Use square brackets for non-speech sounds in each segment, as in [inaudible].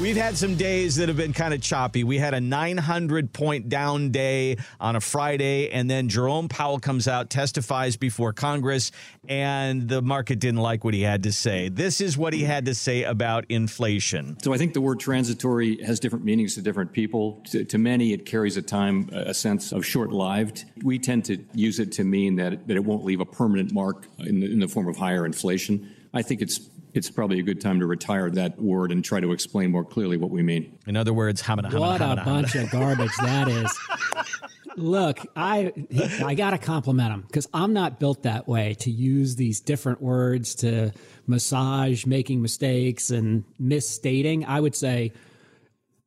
We've had some days that have been kind of choppy. We had a 900 point down day on a Friday, and then Jerome Powell comes out, testifies before Congress, and the market didn't like what he had to say. This is what he had to say about inflation. So I think the word transitory has different meanings to different people. To, to many, it carries a time, a sense of short lived. We tend to use it to mean that, that it won't leave a permanent mark in the, in the form of higher inflation. I think it's it's probably a good time to retire that word and try to explain more clearly what we mean. In other words, hamana, hamana, what hamana, a bunch of garbage that is. Look, I I got to compliment him because I'm not built that way to use these different words to massage making mistakes and misstating. I would say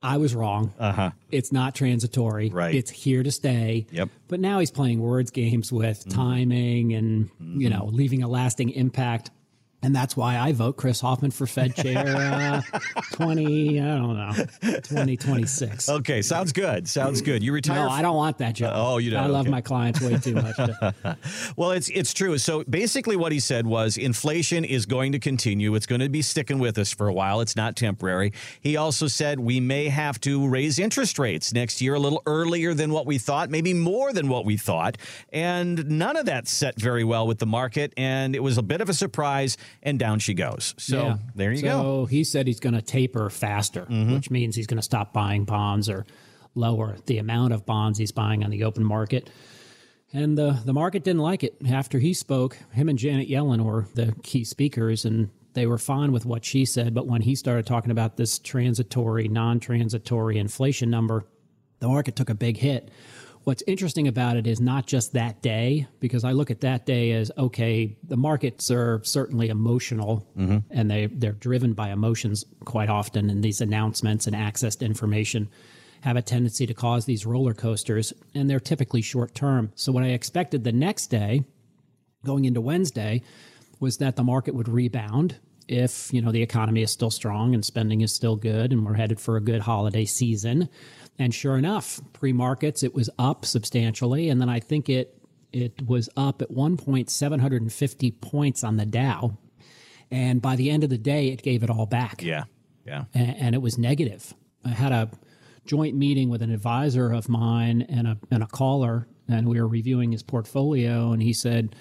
I was wrong. Uh-huh. It's not transitory. Right. It's here to stay. Yep. But now he's playing words games with Mm-hmm. timing and you know leaving a lasting impact. And that's why I vote Chris Hoffman for Fed chair uh, [laughs] 20, I don't know, 2026. Okay, sounds good. Sounds good. You retire. No, I don't want that job. Oh, you don't? I love Okay. my clients way too much. [laughs] Well, it's it's true. So basically, what he said was inflation is going to continue. It's going to be sticking with us for a while. It's not temporary. He also said we may have to raise interest rates next year a little earlier than what we thought, maybe more than what we thought, and none of that set very well with the market. And it was a bit of a surprise, and down she goes. So Yeah. there you so go. Mm-hmm. he said he's going to taper faster, which means he's going to stop buying bonds or lower the amount of bonds he's buying on the open market. And the the market didn't like it after he spoke. Him and Janet Yellen were the key speakers, and they were fine with what she said. But when he started talking about this transitory, non-transitory inflation number, the market took a big hit. What's interesting about it is not just that day, because I look at that day as okay, the markets are certainly emotional mm-hmm. and they, they're driven by emotions quite often, and these announcements and access to information have a tendency to cause these roller coasters, and they're typically short term. So, what I expected the next day, going into Wednesday, was that the market would rebound if you know the economy is still strong and spending is still good and we're headed for a good holiday season. And sure enough pre-markets it was up substantially. And then i think it it was up at one point 750 points on the dow. And by the end of the day it gave it all back. Yeah, yeah. and, and it was negative. I had a joint meeting with an advisor of mine and a and a caller, and we were reviewing his portfolio, and he said,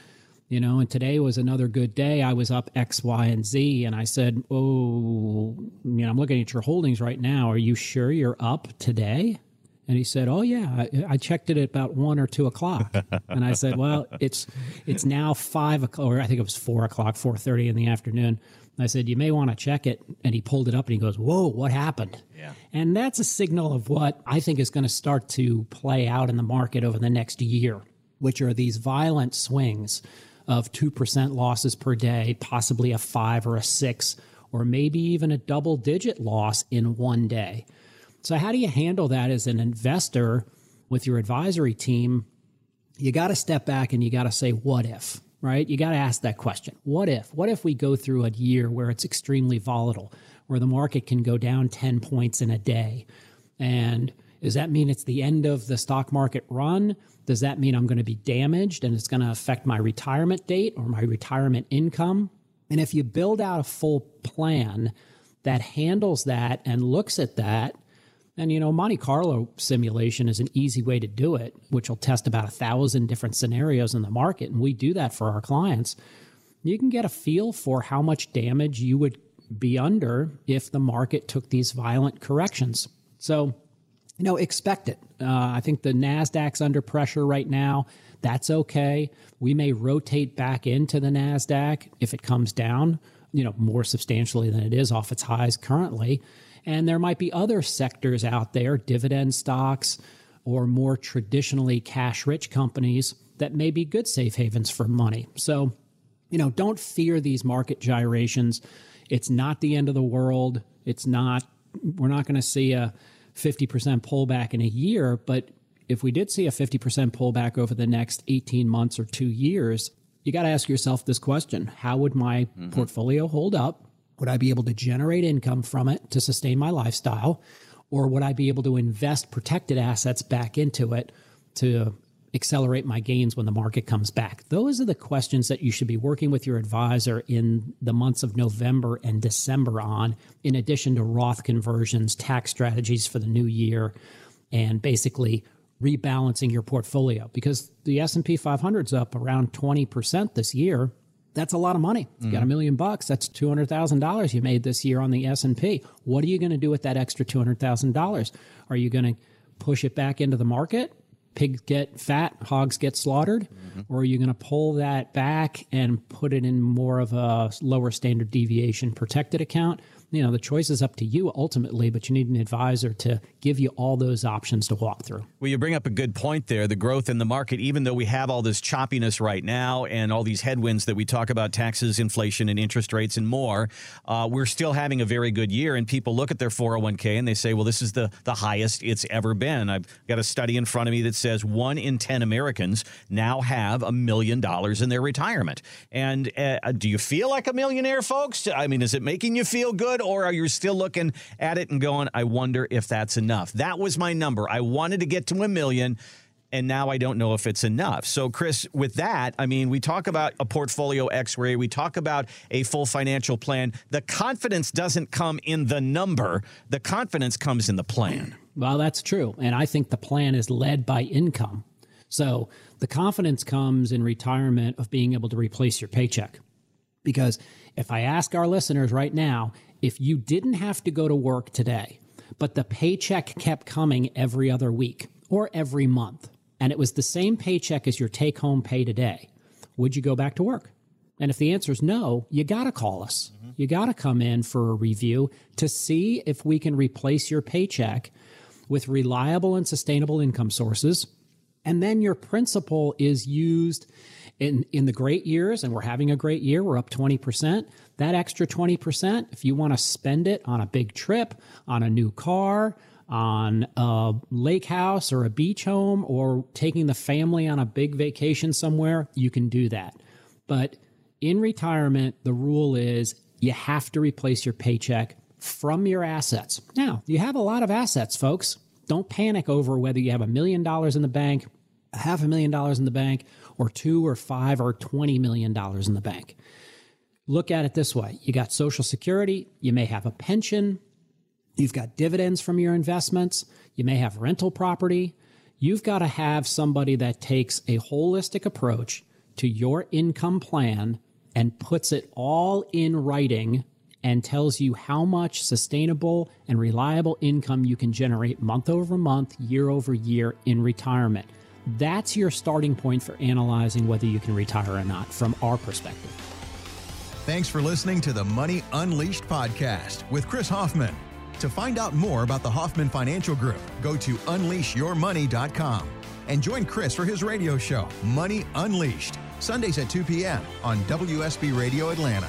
you know, and today was another good day. I was up X, Y, and Z, and I said, oh, you know, I'm looking at your holdings right now. Are you sure you're up today? And he said, "Oh yeah, I, I checked it at about one or two o'clock." [laughs] and I said, "Well, it's it's now five o'clock, or I think it was four o'clock, four thirty in the afternoon." And I said, "You may want to check it." And he pulled it up and he goes, "Whoa, what happened?" Yeah. And that's a signal of what I think is going to start to play out in the market over the next year, which are these violent swings of two percent losses per day, possibly a five or a six, or maybe even a double digit loss in one day. So, how do you handle that as an investor with your advisory team? You got to step back and you got to say, what if, right? You got to ask that question. What if? What if we go through a year where it's extremely volatile, where the market can go down 10 points in a day? And does that mean it's the end of the stock market run? Does that mean I'm going to be damaged and it's going to affect my retirement date or my retirement income? And if you build out a full plan that handles that and looks at that, and you know, Monte Carlo simulation is an easy way to do it, which will test about a thousand different scenarios in the market. And we do that for our clients. You can get a feel for how much damage you would be under if the market took these violent corrections. So, you know, expect it. Uh, I think the NASDAQ's under pressure right now. That's okay. We may rotate back into the NASDAQ if it comes down, you know, more substantially than it is off its highs currently. And there might be other sectors out there, dividend stocks or more traditionally cash rich companies that may be good safe havens for money. So, you know, don't fear these market gyrations. It's not the end of the world. It's not, we're not going to see a 50% pullback in a year, but if we did see a 50% pullback over the next 18 months or two years, you got to ask yourself this question How would my mm-hmm. portfolio hold up? Would I be able to generate income from it to sustain my lifestyle? Or would I be able to invest protected assets back into it to accelerate my gains when the market comes back? Those are the questions that you should be working with your advisor in the months of November and December on, in addition to Roth conversions, tax strategies for the new year, and basically rebalancing your portfolio because the S&P 500 is up around 20% this year that's a lot of money. You got a mm-hmm. million bucks. That's two hundred thousand dollars you made this year on the S and P. What are you going to do with that extra two hundred thousand dollars? Are you going to push it back into the market? Pigs get fat, hogs get slaughtered, mm-hmm. or are you going to pull that back and put it in more of a lower standard deviation protected account? You know the choice is up to you ultimately but you need an advisor to give you all those options to walk through. Well you bring up a good point there the growth in the market even though we have all this choppiness right now and all these headwinds that we talk about taxes inflation and interest rates and more uh, we're still having a very good year and people look at their 401k and they say well this is the, the highest it's ever been. I've got a study in front of me that says one in 10 americans now have a million dollars in their retirement. And uh, do you feel like a millionaire folks? I mean is it making you feel good or are you still looking at it and going, I wonder if that's enough? That was my number. I wanted to get to a million and now I don't know if it's enough. So, Chris, with that, I mean, we talk about a portfolio X ray, we talk about a full financial plan. The confidence doesn't come in the number, the confidence comes in the plan. Well, that's true. And I think the plan is led by income. So, the confidence comes in retirement of being able to replace your paycheck. Because if I ask our listeners right now, if you didn't have to go to work today, but the paycheck kept coming every other week or every month, and it was the same paycheck as your take home pay today, would you go back to work? And if the answer is no, you got to call us. Mm-hmm. You got to come in for a review to see if we can replace your paycheck with reliable and sustainable income sources. And then your principal is used in, in the great years, and we're having a great year, we're up 20%. That extra 20%, if you want to spend it on a big trip, on a new car, on a lake house or a beach home, or taking the family on a big vacation somewhere, you can do that. But in retirement, the rule is you have to replace your paycheck from your assets. Now, you have a lot of assets, folks. Don't panic over whether you have a million dollars in the bank, half a million dollars in the bank, or two or five or $20 million in the bank. Look at it this way you got Social Security, you may have a pension, you've got dividends from your investments, you may have rental property. You've got to have somebody that takes a holistic approach to your income plan and puts it all in writing and tells you how much sustainable and reliable income you can generate month over month, year over year in retirement. That's your starting point for analyzing whether you can retire or not from our perspective. Thanks for listening to the Money Unleashed podcast with Chris Hoffman. To find out more about the Hoffman Financial Group, go to unleashyourmoney.com and join Chris for his radio show, Money Unleashed, Sundays at 2 p.m. on WSB Radio Atlanta.